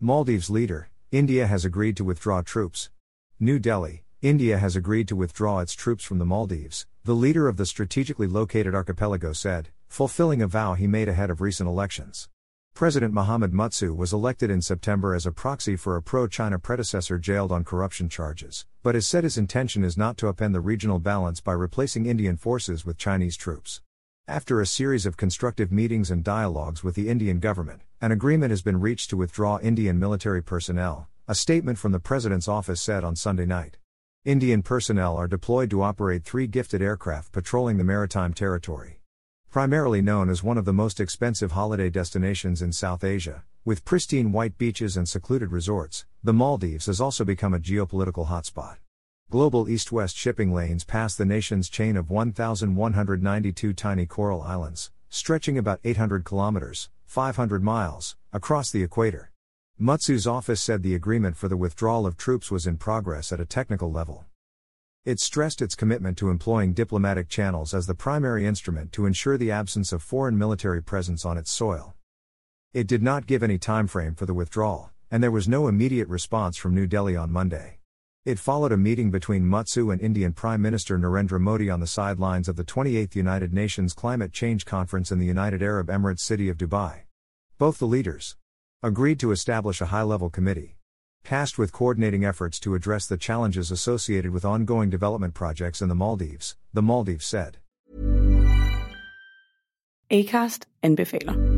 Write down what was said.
Maldives leader, India has agreed to withdraw troops. New Delhi, India has agreed to withdraw its troops from the Maldives, the leader of the strategically located archipelago said, fulfilling a vow he made ahead of recent elections. President Mohamed Muizzu was elected in September as a proxy for a pro China predecessor jailed on corruption charges, but has said his intention is not to upend the regional balance by replacing Indian forces with Chinese troops. After a series of constructive meetings and dialogues with the Indian government, an agreement has been reached to withdraw Indian military personnel, a statement from the President's office said on Sunday night. Indian personnel are deployed to operate three gifted aircraft patrolling the maritime territory. Primarily known as one of the most expensive holiday destinations in South Asia, with pristine white beaches and secluded resorts, the Maldives has also become a geopolitical hotspot. Global east west shipping lanes pass the nation's chain of 1,192 tiny coral islands, stretching about 800 kilometers, 500 miles, across the equator. Muizzu's office said the agreement for the withdrawal of troops was in progress at a technical level. It stressed its commitment to employing diplomatic channels as the primary instrument to ensure the absence of foreign military presence on its soil. It did not give any time frame for the withdrawal, and there was no immediate response from New Delhi on Monday. It followed a meeting between Muizzu and Indian Prime Minister Narendra Modi on the sidelines of the 28th United Nations Climate Change Conference in the United Arab Emirates city of Dubai. Both the leaders agreed to establish a high level committee tasked with coordinating efforts to address the challenges associated with ongoing development projects in the Maldives, the Maldives said. Acast and anbefaler.